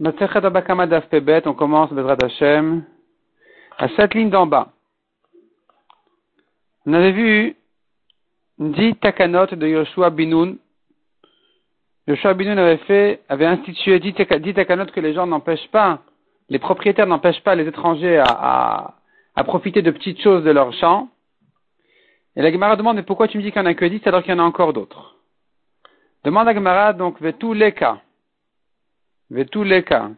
on commence à cette ligne d'en bas. On avait vu dix takanot de Yoshua Binoun. Yoshua Binoun avait fait, avait institué dix, takanot que les gens n'empêchent pas, les propriétaires n'empêchent pas les étrangers à, à, profiter de petites choses de leur champ. Et la Gemara demande, mais pourquoi tu me dis qu'il n'y en a que dix alors qu'il y en a encore d'autres? Demande à Gemara, donc, tous les cas tous les cas.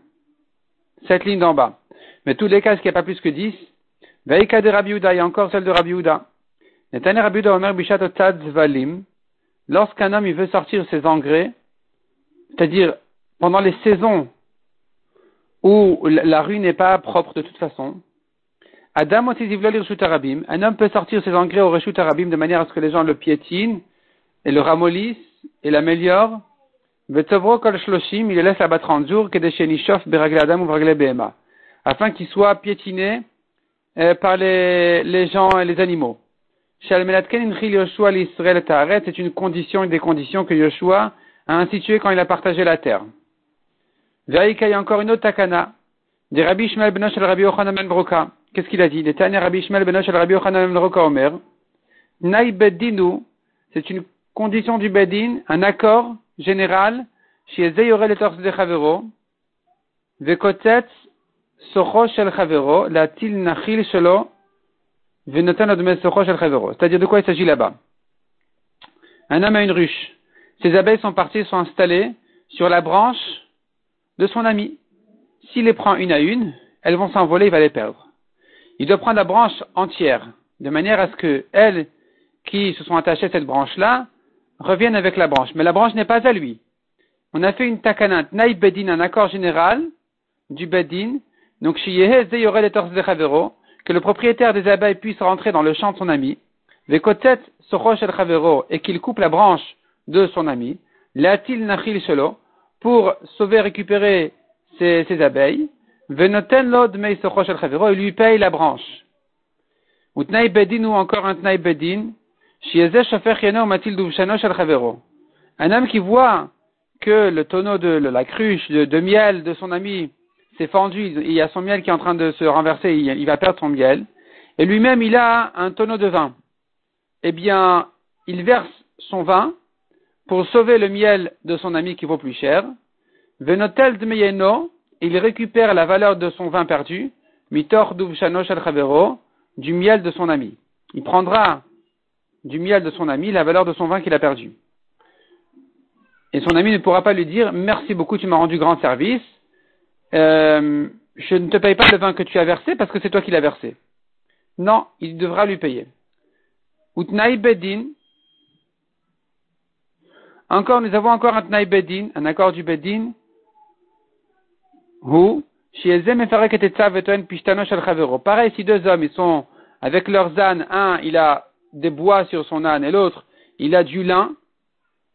Cette ligne d'en bas. Mais tous les cas, qu'il n'y a pas plus que 10 Veika de Rabbi il y a encore celle de Rabbi Uda. Rabbi. Lorsqu'un homme il veut sortir ses engrais, c'est-à-dire pendant les saisons où la rue n'est pas propre de toute façon, Adam un homme peut sortir ses engrais au Reshut Arabim de manière à ce que les gens le piétinent et le ramollissent et l'améliorent il laisse là-bas 30 jours, afin qu'il soit piétiné euh, par les, les gens et les animaux. C'est une condition et des conditions que Yoshua a instituées quand il a partagé la terre. Il y a encore une autre takana. Des Rabbi Shmuel ben Rabbi Yochanan ben Broka. Qu'est-ce qu'il a dit? Des Tanya Rabbi Shmuel ben Rabbi Yochanan ben Broka Omer. Naï Beddinu, c'est une condition du Beddin, un accord général, Chavero, Chavero, la Chavero. C'est-à-dire de quoi il s'agit là-bas? Un homme a une ruche. Ses abeilles sont parties, sont installées sur la branche de son ami. S'il les prend une à une, elles vont s'envoler, il va les perdre. Il doit prendre la branche entière, de manière à ce que elles qui se sont attachées à cette branche-là reviennent avec la branche. Mais la branche n'est pas à lui. On a fait une takanat, naïb bedin, un accord général du bedin. Donc, que le propriétaire des abeilles puisse rentrer dans le champ de son ami. Vekotet sochosh el chavero, et qu'il coupe la branche de son ami. L'atil nachil shelo, pour sauver, récupérer ses, ses abeilles. Venoten lod mei sochosh el chavero, et lui paye la branche. Ou tnaï bedin, ou encore un tnaï bedin, un homme qui voit que le tonneau de la cruche de, miel de son ami s'est fendu, il y a son miel qui est en train de se renverser, il, va perdre son miel, et lui-même il a un tonneau de vin. Eh bien, il verse son vin pour sauver le miel de son ami qui vaut plus cher. Venotel de il récupère la valeur de son vin perdu, mitor du miel de son ami. Il prendra du miel de son ami la valeur de son vin qu'il a perdu. Et son ami ne pourra pas lui dire merci beaucoup, tu m'as rendu grand service. Euh, je ne te paye pas le vin que tu as versé parce que c'est toi qui l'as versé. Non, il devra lui payer. Utnaï bedin. Encore, nous avons encore un tnaï bedin, un accord du bedin. Où Pareil, si deux hommes, ils sont avec leurs ânes, un, il a des bois sur son âne et l'autre, il a du lin,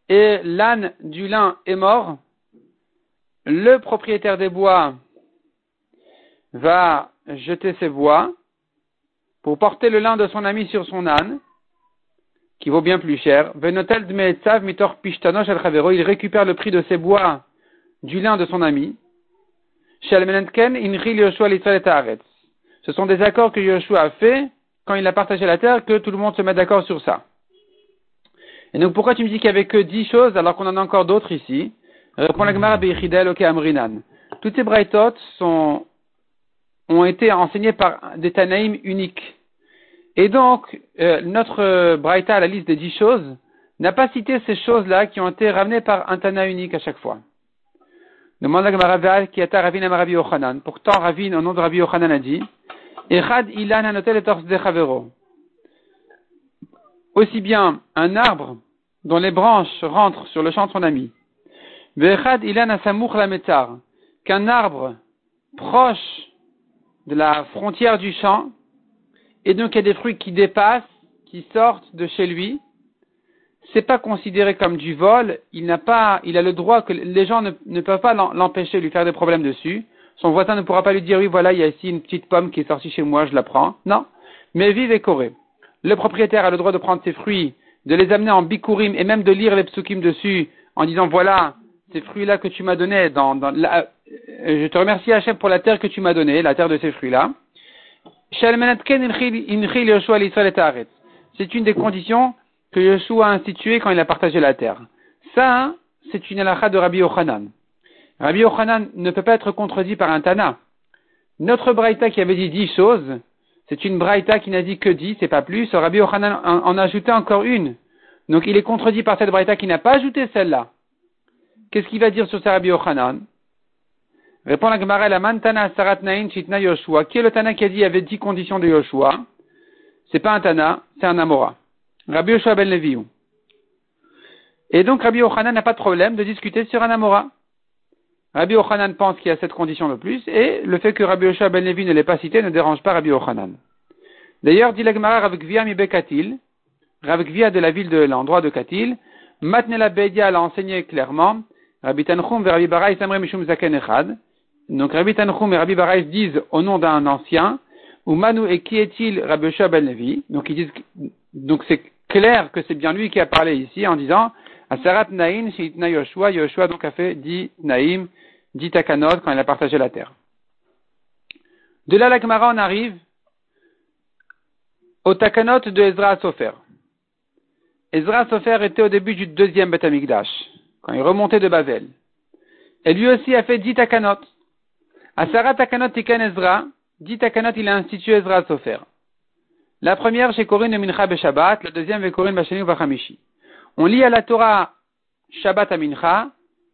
et l'âne du lin est mort, le propriétaire des bois va jeter ses bois pour porter le lin de son ami sur son âne, qui vaut bien plus cher. Il récupère le prix de ses bois du lin de son ami. Ce sont des accords que Yoshua a fait quand il a partagé la terre, que tout le monde se met d'accord sur ça. Et donc pourquoi tu me dis qu'il n'y avait que dix choses alors qu'on en a encore d'autres ici? Répond la Gemara Beichidel Ok Amrinan. Toutes ces braïtot sont, ont été enseignées par des Tanaïm uniques. Et donc, euh, notre Braïta à la liste des dix choses n'a pas cité ces choses-là qui ont été ramenées par un Tana unique à chaque fois. Demande la Gemara qui Ravin. Pourtant, Ravin, au nom de Rabbi Yochanan, a dit Aussi bien un arbre dont les branches rentrent sur le champ de son ami. Qu'un arbre proche de la frontière du champ, et donc il y a des fruits qui dépassent, qui sortent de chez lui, c'est pas considéré comme du vol, il n'a pas, il a le droit que les gens ne, ne peuvent pas l'empêcher, lui faire des problèmes dessus, son voisin ne pourra pas lui dire oui voilà il y a ici une petite pomme qui est sortie chez moi, je la prends. Non. Mais vive et coré. Le propriétaire a le droit de prendre ses fruits, de les amener en bikurim et même de lire les psukim dessus en disant voilà ces fruits-là que tu m'as donnés dans, dans euh, je te remercie Hachem pour la terre que tu m'as donnée, la terre de ces fruits-là. C'est une des conditions que Yeshua a instituées quand il a partagé la terre. Ça, c'est une halakha de Rabbi Yochanan. Rabbi Yochanan ne peut pas être contredit par un Tana. Notre Braïta qui avait dit dix choses, c'est une Braïta qui n'a dit que dix, c'est pas plus. Rabbi Yochanan en, a ajouté encore une. Donc il est contredit par cette Braïta qui n'a pas ajouté celle-là. Qu'est-ce qu'il va dire sur ce Rabbi Yochanan? Répond la Gemara, la Mantana Sarat Nain Chitna Yoshua. Qui est le Tana qui a dit il y avait dix conditions de Yoshua? C'est pas un Tana, c'est un Amora. Rabbi Yoshua ben Leviou. Et donc Rabbi Yochanan n'a pas de problème de discuter sur un Amora. Rabbi Yochanan pense qu'il y a cette condition de plus, et le fait que Rabbi Yoshua ben Levi ne l'ait pas cité ne dérange pas Rabbi Yochanan. D'ailleurs, dit la Gemara Rav Gvia mi Bekatil, Rav Gvia de la ville de l'endroit de Katil, Matnela Bedia l'a enseigné clairement, Rabbi Tanchum ve Rabbi Barais Amre Mishum Zaken Echad, donc Rabbi Tanchum et Rabbi Barais disent au nom d'un ancien, ou Manu et qui est-il Rabbi Yoshua ben Levi? Donc ils disent, donc c'est clair que c'est bien lui qui a parlé ici en disant Asarat Naïn Shitna Yoshua, Yoshua donc a fait dit Naïm, dit Takanot quand il a partagé la terre. De là, la Gemara, on arrive au Takanot de Ezra Sofer. Ezra Sofer était au début du deuxième Beth quand il remontait de Babel. Et lui aussi a fait dit Takanot. Asara Takanot Tikan Ezra, dit Takanot, il a institué Ezra Sofer. La première chez Corinne Mincha Shabbat, la deuxième chez Corinne Bashani Bachamishi. On lit à la Torah Shabbat à Mincha.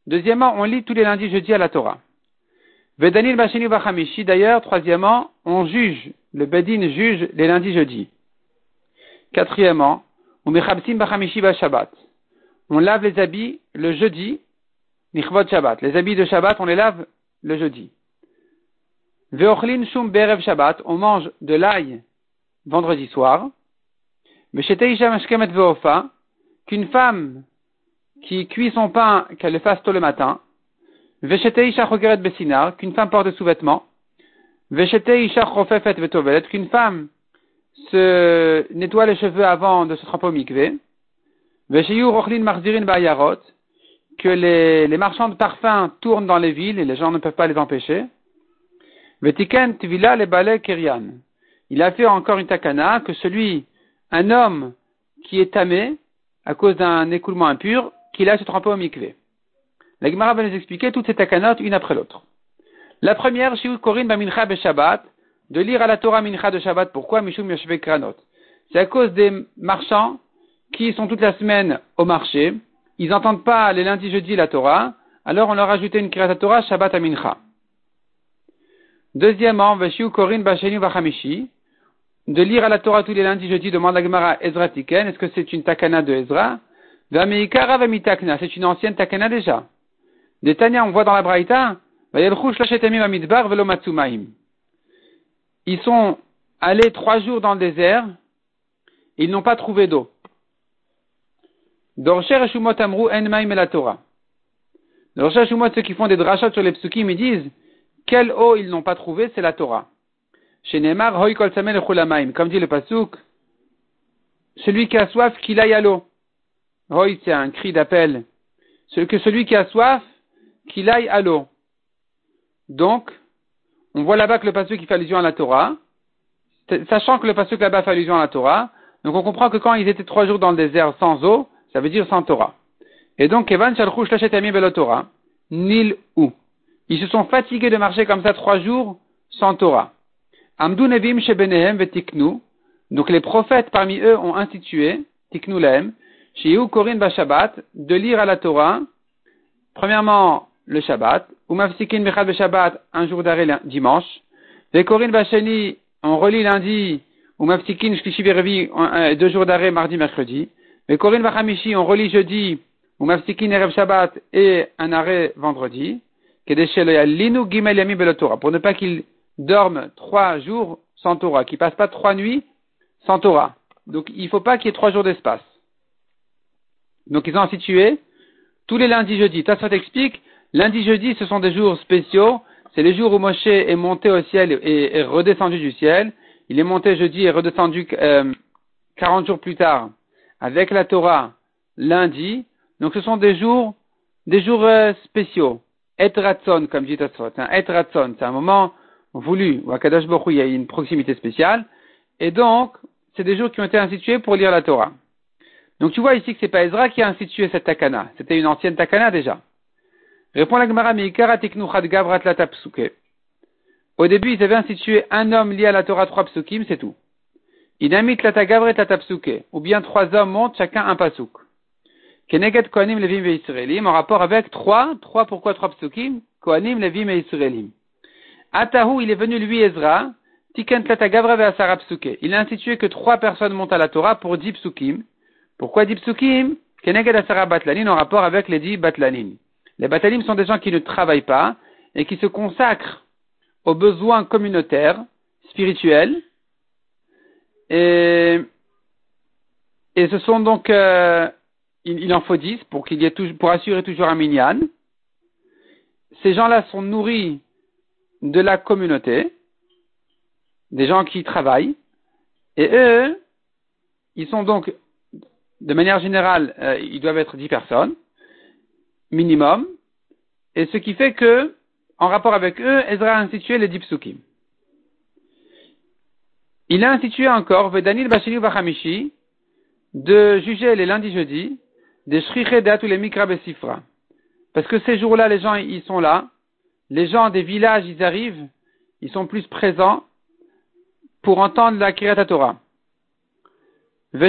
Deuxièmement, on lit tous les lundis jeudi à la Torah. Vedanil Bashani Bachamishi, d'ailleurs, troisièmement, on juge, le Bedin juge les lundis jeudi. Quatrièmement, on Bachamishi Shabbat. On lave les habits le jeudi, Shabbat. Les habits de Shabbat, on les lave le jeudi. Veochlin Shum Berev Shabbat, on mange de l'ail vendredi soir. Qu'une femme qui cuit son pain, qu'elle le fasse tôt le matin. Qu'une femme porte des sous-vêtements. Qu'une femme se nettoie les cheveux avant de se tremper au mikvé. Que les, marchands de parfums tournent dans les villes et les gens ne peuvent pas les empêcher. Il a fait encore une takana que celui, un homme qui est tamé à cause d'un écoulement impur, qu'il a se tremper au mikvé. La Gemara va nous expliquer toutes ces takanot une après l'autre. La première, Shiu Korin Bamincha Shabbat, de lire à la Torah Mincha de Shabbat. Pourquoi Mishum Kranot? C'est à cause des marchands qui sont toute la semaine au marché. Ils n'entendent pas les lundis, jeudi la Torah. Alors on leur a ajouté une Kirat Torah Shabbat à Mincha. Deuxièmement, Veshiu Korin Bashenu Vachamishi, de lire à la Torah tous les lundis, jeudi, demande la Gemara Ezra Tiken, est-ce que c'est une takana de Ezra? C'est une ancienne takana déjà. Des Tanya, on voit dans la Braïta, ils sont allés trois jours dans le désert, ils n'ont pas trouvé d'eau. Dorsher et Shumot Amrou En la Torah. Dorsher et Shumot, ceux qui font des drachot sur les psukim, ils disent, quelle eau ils n'ont pas trouvé, c'est la Torah. Chez Neymar, comme dit le Pasuk, celui qui a soif, qu'il aille à l'eau. Hoy, c'est un cri d'appel. Que celui qui a soif, qu'il aille à l'eau. Donc, on voit là-bas que le Pasuk fait allusion à la Torah, sachant que le Pasuk là-bas fait allusion à la Torah, donc on comprend que quand ils étaient trois jours dans le désert sans eau, ça veut dire sans Torah. Et donc, Evan Shalchush Lachet Torah, Nil ou. Ils se sont fatigués de marcher comme ça trois jours sans Torah. Amdou Nevim Shebenehem Vetiknu. Donc les prophètes parmi eux ont institué, Tiknu Lehem, Shiu Korin Shabbat, de lire à la Torah, premièrement le Shabbat, ou Mafsikin Bechad Shabbat, un jour d'arrêt dimanche, les Korin Bashani, on relit lundi, ou Mafsikin Shlishi deux jours d'arrêt mardi, mercredi, les Korin Bachamishi, on relit jeudi, ou Mafsikin Erev Shabbat, et un arrêt vendredi, pour ne pas qu'il dorment trois jours sans Torah, qui passent pas trois nuits sans Torah. Donc il ne faut pas qu'il y ait trois jours d'espace. Donc ils ont situé tous les lundis, jeudis. Ça, ça t'explique. Lundi, jeudi, ce sont des jours spéciaux. C'est les jours où Moshe est monté au ciel et est redescendu du ciel. Il est monté jeudi et redescendu euh, 40 jours plus tard avec la Torah lundi. Donc ce sont des jours, des jours euh, spéciaux. etratson, comme dit Tosfot. Un etratson, c'est un moment voulu, où à Kadosh il y a une proximité spéciale. Et donc, c'est des jours qui ont été institués pour lire la Torah. Donc tu vois ici que c'est pas Ezra qui a institué cette takana. C'était une ancienne takana déjà. Répond la Gemara, Au début, ils avaient institué un homme lié à la Torah, trois psukim, c'est tout. Inamit la tagavret la Ou bien trois hommes montent, chacun un pasuk. Keneged Kohanim Levim ve en rapport avec trois, trois pourquoi trois psukim? Kohanim Levim et Israelim. Atahu, il est venu lui Ezra, Tiken psuke. Il a institué que trois personnes montent à la Torah pour dix psukim. Pourquoi dit psukim? Keneged Asara Batlanin en rapport avec les dix Batlanin. Les Batlanim sont des gens qui ne travaillent pas et qui se consacrent aux besoins communautaires, spirituels. Et, ce sont donc, euh, il, en faut dix pour pour assurer toujours un minyan. Ces gens-là sont nourris de la communauté, des gens qui travaillent, et eux, ils sont donc de manière générale, euh, ils doivent être dix personnes, minimum, et ce qui fait que, en rapport avec eux, Ezra a institué les dipsukim. Il a institué encore, Vedanil Bashili Bachamishi, de juger les lundis jeudis, des Shriche ou les Mikra Besifra. Parce que ces jours-là, les gens, ils sont là, les gens des villages, ils arrivent, ils sont plus présents pour entendre la Kirat Torah. Il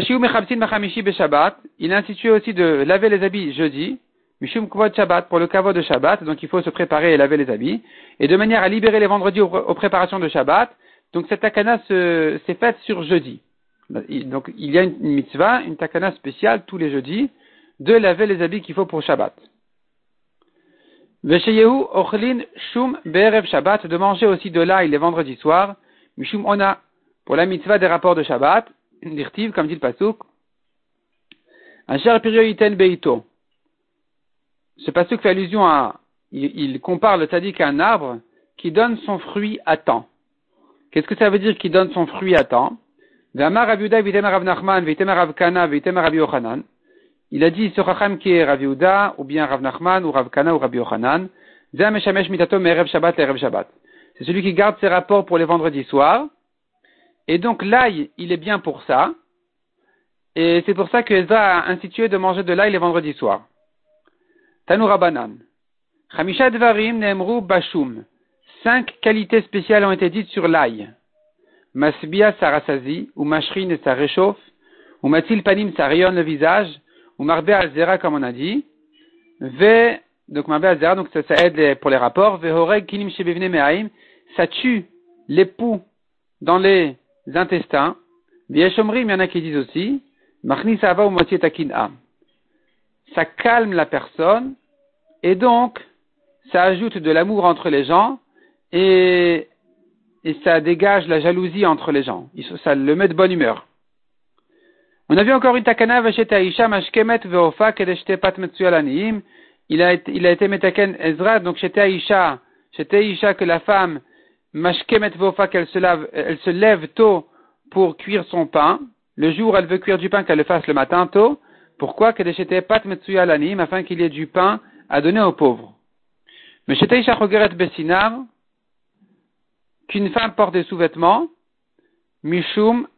a institué aussi de laver les habits jeudi, Mishum Kvod Shabbat, pour le kavod de Shabbat, donc il faut se préparer et laver les habits, et de manière à libérer les vendredis aux, préparations de Shabbat, donc cette takana s'est faite sur jeudi. Donc il y a une mitzvah, une takana spéciale tous les jeudis, de laver les habits qu'il faut pour Shabbat. Vesheyehu Ochlin Shum Be'erev Shabbat, de manger aussi de l'ail les vendredis soirs, Mishum Ona, pour la mitzvah des rapports de Shabbat, Dirtiv, comme dit le Pasuk, Asher Iten Beito. Ce Pasuk fait allusion à, il, compare le Tadik à un arbre qui donne son fruit à temps. Qu'est-ce que ça veut dire qu'il donne son fruit à temps? Il a dit ce Chacham qui est ou bien Rav Nachman, ou Rav Kana, ou Rabbi Yochanan. C'est celui qui garde ses rapports pour les vendredis soirs, et donc l'ail, il est bien pour ça. Et c'est pour ça que Ezra a institué de manger de l'ail les vendredis soirs. Tanoura Banan. Chamisha Dvarim Nemru Bashum. Cinq qualités spéciales ont été dites sur l'ail. Masbia ça rassasie, ou mashrine ça réchauffe, ou matil panim ça rayonne le visage, ou marbe alzera comme on a dit. Ve, donc marbe alzera, donc ça, aide pour les rapports. Ve ça tue l'époux dans les intestins. Vieshomrim, il y en a qui disent aussi, Machnisava ou Ça calme la personne, et donc, ça ajoute de l'amour entre les gens, et ça dégage la jalousie entre les gens. Ça le met de bonne humeur. On a vu encore une takana Aisha mashkemet veofa kedeshte pat Il a été, il a été metaken Ezra, donc chez Aisha, chez Aisha que la femme Mashkemet vofa qu'elle se, lave, elle se lève tôt pour cuire son pain. Le jour, elle veut cuire du pain qu'elle le fasse le matin tôt. Pourquoi? Pat lanim, afin qu'il y ait du pain à donner aux pauvres. Mais chez Taïcha Bessinar, qu'une femme porte des sous-vêtements, Mishum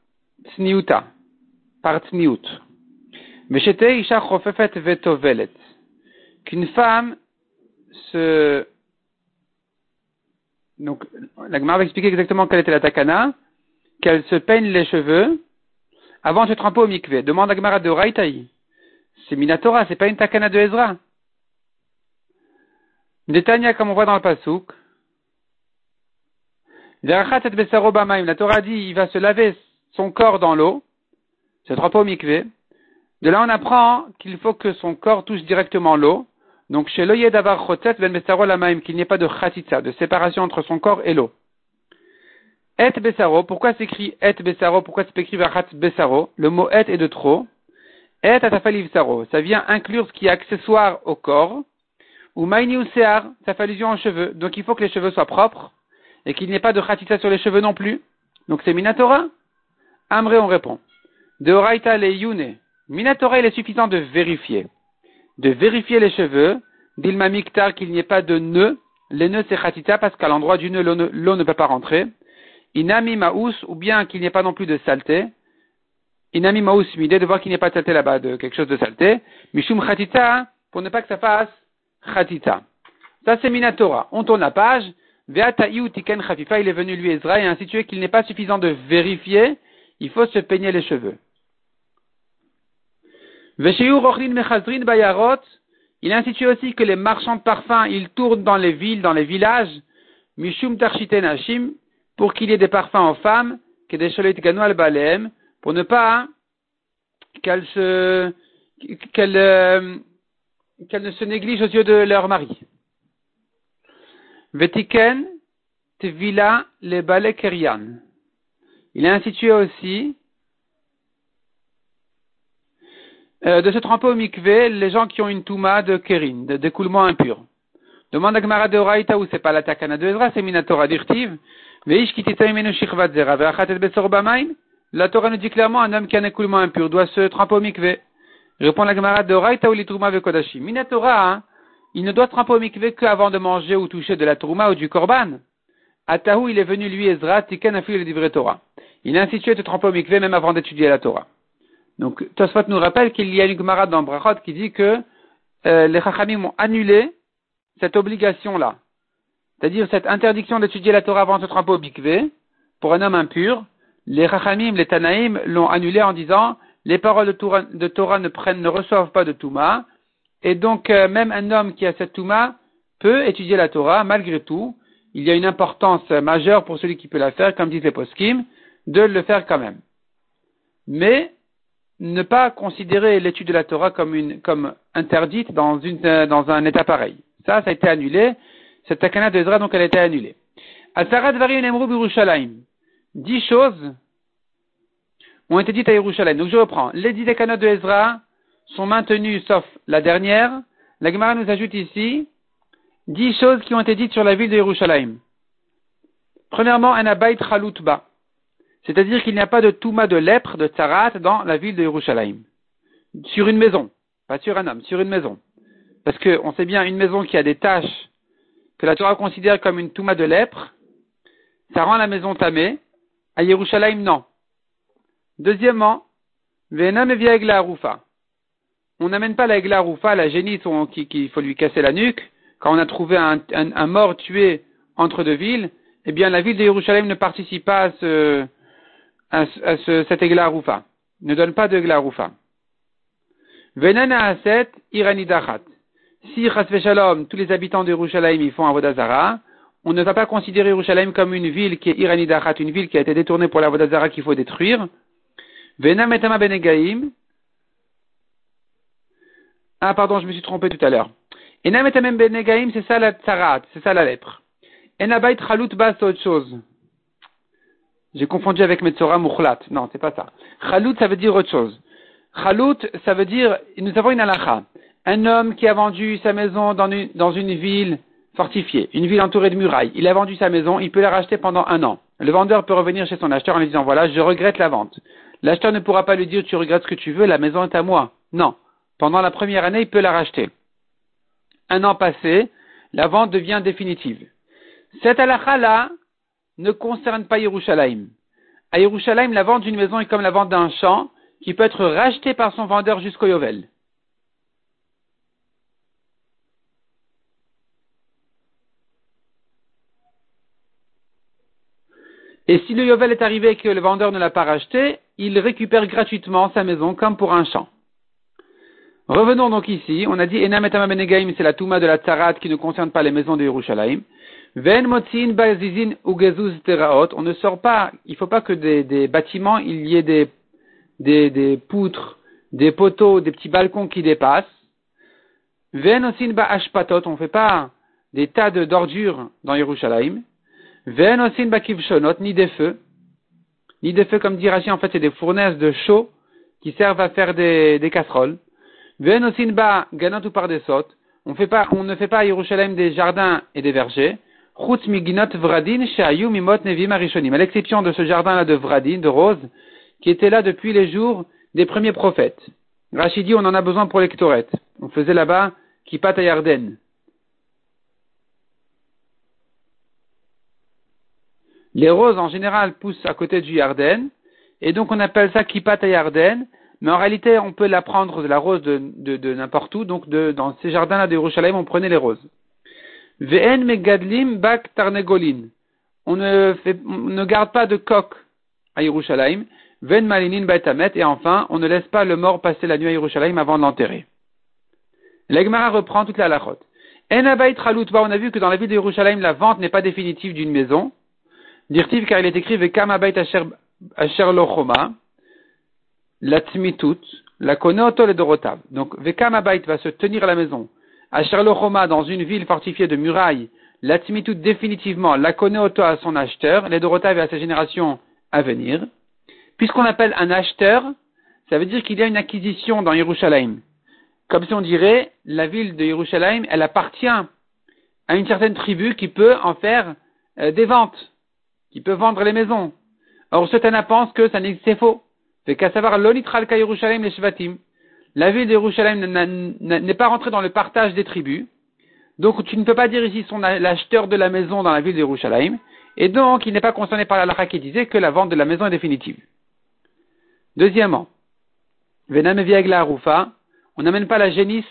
Tsniuta, par. Mais chez Taïcha Vetovelet, qu'une femme se donc, la Gemara va expliquer exactement quelle était la takana, qu'elle se peigne les cheveux avant de se tremper au mikvé. Demande la Gemara de Raitaï. C'est Minatora, c'est pas une takana de Ezra. Netanya, comme on voit dans le Pasouk. La Torah dit, il va se laver son corps dans l'eau, se tremper au mikvé. De là, on apprend qu'il faut que son corps touche directement l'eau. Donc, chez l'oye d'avar chotet ben lamaim, qu'il n'y ait pas de chatitza, de séparation entre son corps et l'eau. Et besaro, pourquoi s'écrit et besaro, pourquoi c'est écrit vachat besaro? Le mot et est de trop. Et atafaliv saro, ça vient inclure ce qui est accessoire au corps. Ou maini ou sear, ça fait allusion aux cheveux. Donc, il faut que les cheveux soient propres et qu'il n'y ait pas de chatitza sur les cheveux non plus. Donc, c'est minatora? Amré, on répond. De oraita le yune. Minatora, il est suffisant de vérifier de vérifier les cheveux, Dilma Miktar, qu'il n'y ait pas de nœud. Les nœuds, c'est Khatita, parce qu'à l'endroit du nœud, l'eau ne peut pas rentrer. Inami Maous, ou bien qu'il n'y ait pas non plus de saleté. Inami Maous, l'idée de voir qu'il n'y ait pas de saleté là-bas, de quelque chose de saleté. Mishum Khatita, pour ne pas que ça fasse Khatita. Ça, c'est Minatora. On tourne la page. Ve'ata'iu tiken Khafifa, il est venu lui Ezra, et suite qu'il n'est pas suffisant de vérifier, il faut se peigner les cheveux. Il a institué aussi que les marchands de parfums, ils tournent dans les villes, dans les villages, pour qu'il y ait des parfums aux femmes, que des pour ne pas qu'elles se, euh, qu'elles ne se négligent aux yeux de leur mari. Vetiken Tvila le Bale Kerian. Il a institué aussi euh, de se tremper au mikvé les gens qui ont une touma de Kerin, de d'écoulement impur. Demande à Gmara de Oraita où c'est pas la takana de Ezra, c'est Minatora d'Irtiv. La Torah nous dit clairement un homme qui a un écoulement impur doit se tremper au mikvé. Répond la Gemara de Oraita ou litruma ve'kodashi. Minatora, hein, il ne doit tremper au mikvé qu'avant de manger ou toucher de la touma ou du korban. Atahu, il est venu lui Ezra, tiken afil le Torah. Il a institué de tremper au mikvé même avant d'étudier la Torah. Donc, Tosfot nous rappelle qu'il y a une Gemara dans Brachot qui dit que euh, les Chachamim ont annulé cette obligation-là. C'est-à-dire cette interdiction d'étudier la Torah avant de tremper au mikvé pour un homme impur. Les Chachamim, les Tanaïm l'ont annulé en disant les paroles de Torah, ne prennent, ne reçoivent pas de Touma. Et donc, euh, même un homme qui a cette Touma peut étudier la Torah malgré tout. Il y a une importance majeure pour celui qui peut la faire, comme disent les poskim, de le faire quand même. Mais ne pas considérer l'étude de la Torah comme, une, comme interdite dans, un état pareil. Ça, ça a été annulé. Cette takana de Ezra, donc, elle a été annulée. Asarat. Dix choses ont été dites à Yerushalayim. Donc, je reprends. Les dix takanot de Ezra sont maintenues, sauf la dernière. La Gemara nous ajoute ici dix choses qui ont été dites sur la ville de Yerushalayim. Premièrement, un abayt chalutba. C'est-à-dire qu'il n'y a pas de touma de lèpre, de tsarat dans la ville de Yerushalayim. Sur une maison. Pas sur un homme, sur une maison. Parce qu'on sait bien, une maison qui a des tâches que la Torah considère comme une touma de lèpre, ça rend la maison tamée. À Yerushalayim, non. Deuxièmement, Venam et Rufa. On n'amène pas la Egla Rufa, la génisse qu'il faut lui casser la nuque. Quand on a trouvé un, mort tué entre deux villes, eh bien la ville de Yerushalayim ne participe pas à ce, à, ce, cet Egla Ne donne pas de Egla Rufa. Venana Aset, Iranidachat si Shalom, tous les habitants de Yerushalayim ils font Avodazara, on ne va pas considérer Yerushalayim comme une ville qui est Iranidachat, une ville qui a été détournée pour l'Avodazara qu'il faut détruire. Vena Metama Benegaim. Ah, pardon, je me suis trompé tout à l'heure. Ena Metama Benegaim, c'est ça la tsarat, c'est ça la lettre. Enabait Chalut Bas, autre chose. J'ai confondu avec Metzora Mukhlat. Non, c'est pas ça. Chalut, ça veut dire autre chose. Chalut, ça veut dire, nous avons une halakha un homme qui a vendu sa maison dans une, dans une ville fortifiée, une ville entourée de murailles, il a vendu sa maison, il peut la racheter pendant un an. Le vendeur peut revenir chez son acheteur en lui disant voilà, je regrette la vente. L'acheteur ne pourra pas lui dire tu regrettes ce que tu veux, la maison est à moi. Non. Pendant la première année, il peut la racheter. Un an passé, la vente devient définitive. Cette halakha-là ne concerne pas Yerushalayim. À Yerushalayim, la vente d'une maison est comme la vente d'un champ qui peut être racheté par son vendeur jusqu'au Yovel. Et si le Yovel est arrivé et que le vendeur ne l'a pas racheté, il récupère gratuitement sa maison comme pour un champ. Revenons donc ici. On a dit Enam Benegaim, c'est la Touma de la Tzarat qui ne concerne pas les maisons de Yerushalayim. Ven Motzin Ugezuz Teraot. On ne sort pas, il ne faut pas que des, bâtiments, il y ait des, des, des, poutres, des poteaux, des petits balcons qui dépassent. Ven Osin Ashpatot. On ne fait pas des tas d'ordures dans Yerushalayim. Ve'enosin bakivshonot, ni des feux. Ni des feux, comme dit Rashi, en fait, c'est des fournaises de chaux qui servent à faire des, des casseroles. Ve'enosin ba ganot ou par des sautes. On, fait pas, on ne fait pas à Yerushalem des jardins et des vergers. À l'exception de ce jardin-là de Vradin, de rose, qui était là depuis les jours des premiers prophètes. Rachidi, on en a besoin pour les. On faisait là-bas Kippat à Yarden. Les roses, en général, poussent à côté du Yarden. Et donc, on appelle ça Kippat à Yarden. Mais en réalité, on peut la prendre de la rose de, n'importe où. Donc, dans ces jardins-là de Yerushalayim, on prenait les roses. Ve'en megadlim bak tarnegolin. On ne, garde pas de coq à Yerushalayim. Et enfin, on ne laisse pas le mort passer la nuit à Yerushalayim avant de l'enterrer. L'Egmara reprend toute la lachot. En abayit on a vu que dans la ville de Yerushalayim, la vente n'est pas définitive d'une maison. Dirtiv, car il est écrit Vekam abayit asher. La tmitut. La koneoto le dorotav. Donc, Vekam abayit va se tenir à la maison. Asher lochoma, dans une ville fortifiée de murailles. La tmitut définitivement. La koneoto à son acheteur. Les dorotav et à sa génération à venir. Puisqu'on appelle un acheteur, ça veut dire qu'il y a une acquisition dans Yerushalayim. Comme si on dirait, la ville de Yerushalayim, elle appartient à une certaine tribu qui peut en faire euh, des ventes, qui peut vendre les maisons. Or, certains pense que ça c'est faux. C'est qu'à savoir, Yerushalayim les Shvatim. La ville de Yerushalayim n'est pas rentrée dans le partage des tribus. Donc, tu ne peux pas dire ici son l'acheteur de la maison dans la ville de Yerushalayim. Et donc, il n'est pas concerné par la lacha qui disait que la vente de la maison est définitive. Deuxièmement, on n'amène pas la génisse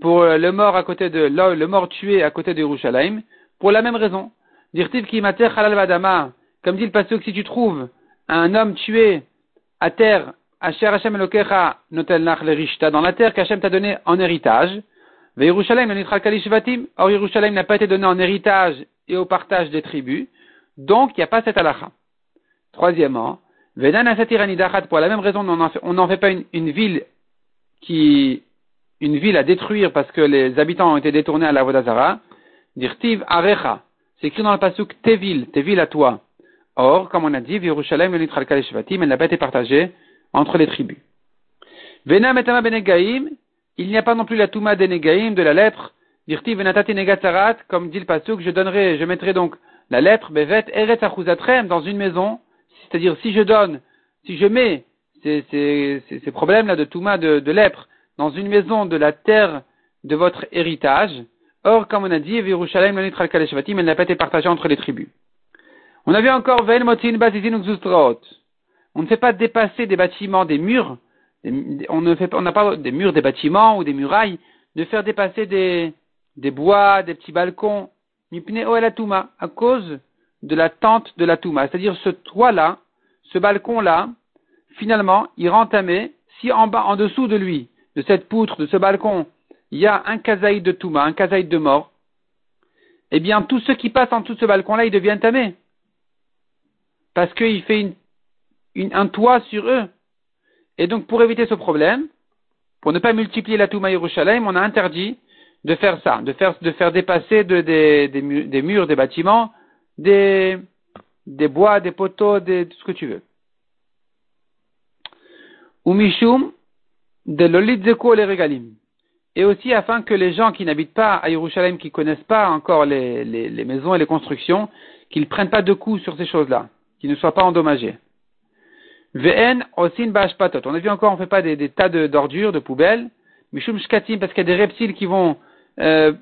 pour euh, le mort à côté de le mort tué à côté de Yerushalayim, pour la même raison. Dirtiv ki halal vadama, comme dit le pasuk, si tu trouves un homme tué à terre, Asher Hashem dans la terre qu'Hashem t'a donné en héritage, Yerushalayim or Yerushalayim n'a pas été donné en héritage et au partage des tribus, donc il n'y a pas cette halakha. Troisièmement, pour la même raison, on n'en fait, pas une, ville à détruire parce que les habitants ont été détournés à la Vodazara. Dirtiv Arecha. C'est écrit dans le pasuk Tevil, Tevil à toi. Or, comme on a dit, Yerushalayim n'a pas été partagée entre les tribus. Vena Metama Benegaim, il n'y a pas non plus la Touma Denegaim de la lettre. Dirtiv Venatati Negatarat, comme dit le pasuk, je donnerai, je mettrai donc la lettre Bevet Eret Achuzatrem dans une maison c'est-à-dire, si je donne, si je mets ces, ces, ces, problèmes-là de Touma, de, de lèpre, dans une maison de la terre de votre héritage, or, comme on a dit, Yerushalayim elle n'a pas été partagée entre les tribus. On a vu encore On ne fait pas dépasser des bâtiments, des murs, on ne fait n'a pas des murs, des bâtiments ou des murailles, de faire dépasser des, bois, des petits balcons, à cause de la tente de la Touma. C'est-à-dire ce toit-là, ce balcon-là, finalement, il rentamé, si en bas, en dessous de lui, de cette poutre, de ce balcon, il y a un kazaïd de Touma, un kazaïd de mort, eh bien, tous ceux qui passent en dessous de ce balcon-là, ils deviennent tamés. Parce qu'il fait un toit sur eux. Et donc, pour éviter ce problème, pour ne pas multiplier la Touma Yerushalayim, on a interdit de faire ça, de faire, dépasser des murs, des bâtiments, des, bois, des poteaux, des, tout ce que tu veux. Ou mishum de l'olitzeko les. Et aussi afin que les gens qui n'habitent pas à Yerushalayim, qui connaissent pas encore les, maisons et les constructions, qu'ils prennent pas de coups sur ces choses-là, qu'ils ne soient pas endommagés. Vn osin bashpatot. On a vu encore, on fait pas des, tas d'ordures, de, poubelles. Mishum shkatim, parce qu'il y a des reptiles qui vont euh,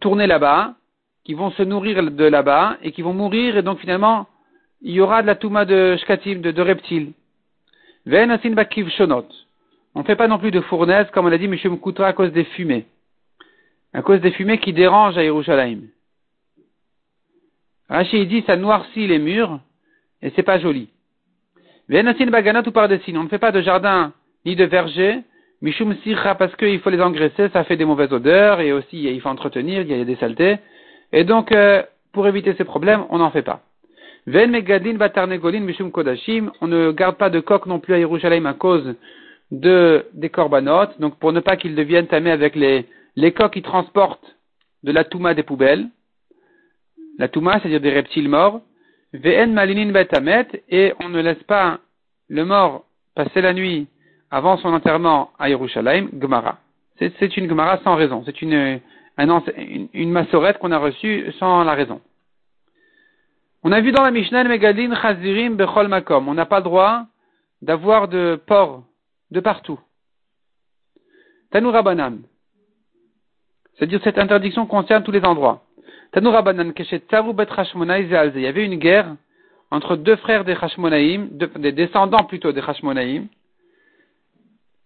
tourner là-bas qui vont se nourrir de là-bas et qui vont mourir et donc finalement il y aura de la touma de shkatim, de, de reptiles. On ne fait pas non plus de fournaise comme on l'a dit M. Mkoutra à cause des fumées. À cause des fumées qui dérangent à Yerushalayim. Rachid dit ça noircit les murs et c'est pas joli. Ou par On ne fait pas de jardin ni de verger. Mishum sirra parce qu'il faut les engraisser, ça fait des mauvaises odeurs et aussi il faut entretenir, il y a des saletés. Et donc, euh, pour éviter ces problèmes, on n'en fait pas. Ven megadlin batarnegolin mishum kodashim. On ne garde pas de coq non plus à Yerushalayim à cause de, des corbanotes. Donc, pour ne pas qu'ils deviennent tamés avec les, les coqs qui transportent de la touma des poubelles. La touma, c'est-à-dire des reptiles morts. Vn malinin betamet. Et on ne laisse pas le mort passer la nuit avant son enterrement à Yerushalayim, Gemara. C'est une Gemara sans raison. C'est une, une, une massorette qu'on a reçue sans la raison. On a vu dans la Mishnah Megadin Chazirim Bechol Makom. On n'a pas le droit d'avoir de porc de partout. Tanurabanan. C'est-à-dire cette interdiction concerne tous les endroits. Il y avait une guerre entre deux frères des Hashmonaïm, des descendants plutôt des Hashmonaïm,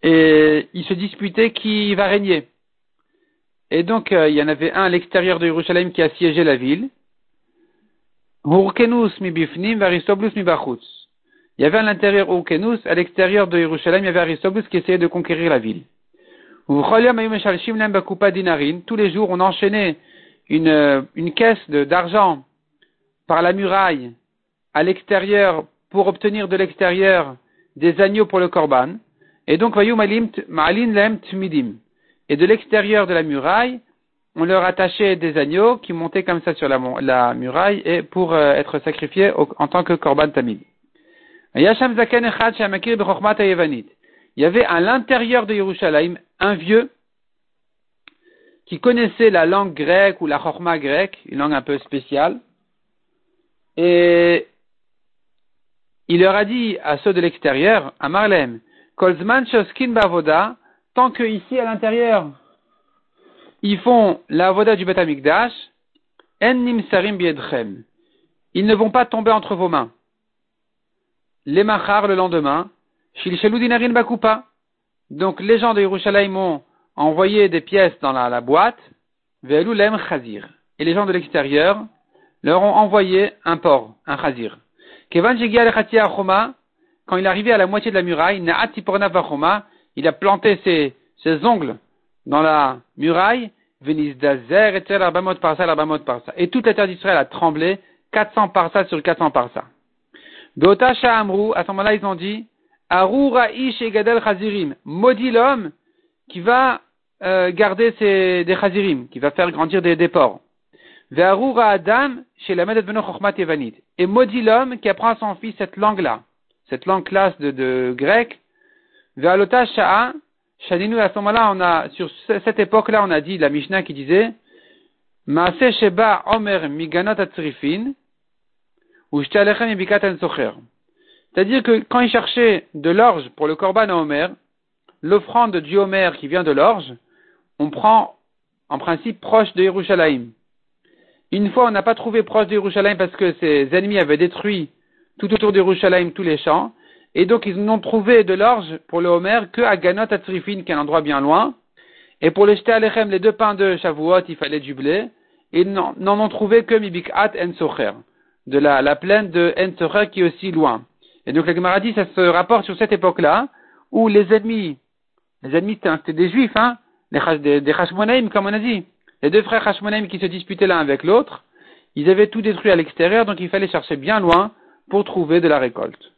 et ils se disputaient qui va régner. Et donc, euh, il y en avait un à l'extérieur de Jérusalem qui assiégeait la ville. Il y avait à l'intérieur Hurkenus, à l'extérieur de Jérusalem, il y avait Aristoblus qui essayait de conquérir la ville. Tous les jours, on enchaînait une, caisse d'argent par la muraille à l'extérieur pour obtenir de l'extérieur des agneaux pour le korban. Et donc, Et de l'extérieur de la muraille, on leur attachait des agneaux qui montaient comme ça sur la, muraille et pour euh, être sacrifiés en tant que korban tamid. Il y avait à l'intérieur de Yerushalayim un vieux qui connaissait la langue grecque ou la chorma grecque, une langue un peu spéciale, et il leur a dit à ceux de l'extérieur, à Marlem, Kolzman Shoskin Bavoda, tant que ici à l'intérieur, ils font la voda du Bet En Nimsarim Biedchem. Ils ne vont pas tomber entre vos mains. Les machar le lendemain, Shilshelu Dinarin Bakupa. Donc les gens de Yerushalayim ont envoyé des pièces dans la, boîte, Ve'elulem Chazir. Et les gens de l'extérieur leur ont envoyé un porc, un Chazir. Kevan quand il est arrivé à la moitié de la muraille, il a planté ses, ongles dans la muraille, et toute la terre d'Israël a tremblé, 400 parsa sur 400 parsa. Beota Amrou, à ce moment-là, ils ont dit, Arura Ish Gadel Chazirim, maudit l'homme qui va euh, garder ses, des Chazirim, qui va faire grandir des, des porcs. Adam, chez la. Et maudit l'homme qui apprend à son fils cette langue-là, cette langue classe de, de grec. Ve'alota Sha'a, à ce moment-là, on a, sur cette époque-là, on a dit, la Mishnah qui disait, Maase Sheba Omer Miganot Atzrifin, C'est-à-dire que quand il cherchait de l'orge pour le Korban à Omer, l'offrande du Omer qui vient de l'orge, on prend en principe proche de Yerushalayim. Une fois, on n'a pas trouvé proche de Yerushalayim parce que ses ennemis avaient détruit tout autour de Yerushalayim tous les champs. Et donc, ils n'ont trouvé de l'orge pour le Homer que à Ganot Atzrifin, qui est un endroit bien loin. Et pour les jeter Alechem, les deux pains de Shavuot, il fallait du blé. Ils n'en ont trouvé que Mibikat En Socher, de la, la plaine de En Socher qui est aussi loin. Et donc, la Gemara dit, ça se rapporte sur cette époque-là, où les ennemis, les ennemis c'était des juifs, hein, des, des comme on a dit. Les deux frères Hashmonaïm qui se disputaient l'un avec l'autre, ils avaient tout détruit à l'extérieur, donc il fallait chercher bien loin pour trouver de la récolte.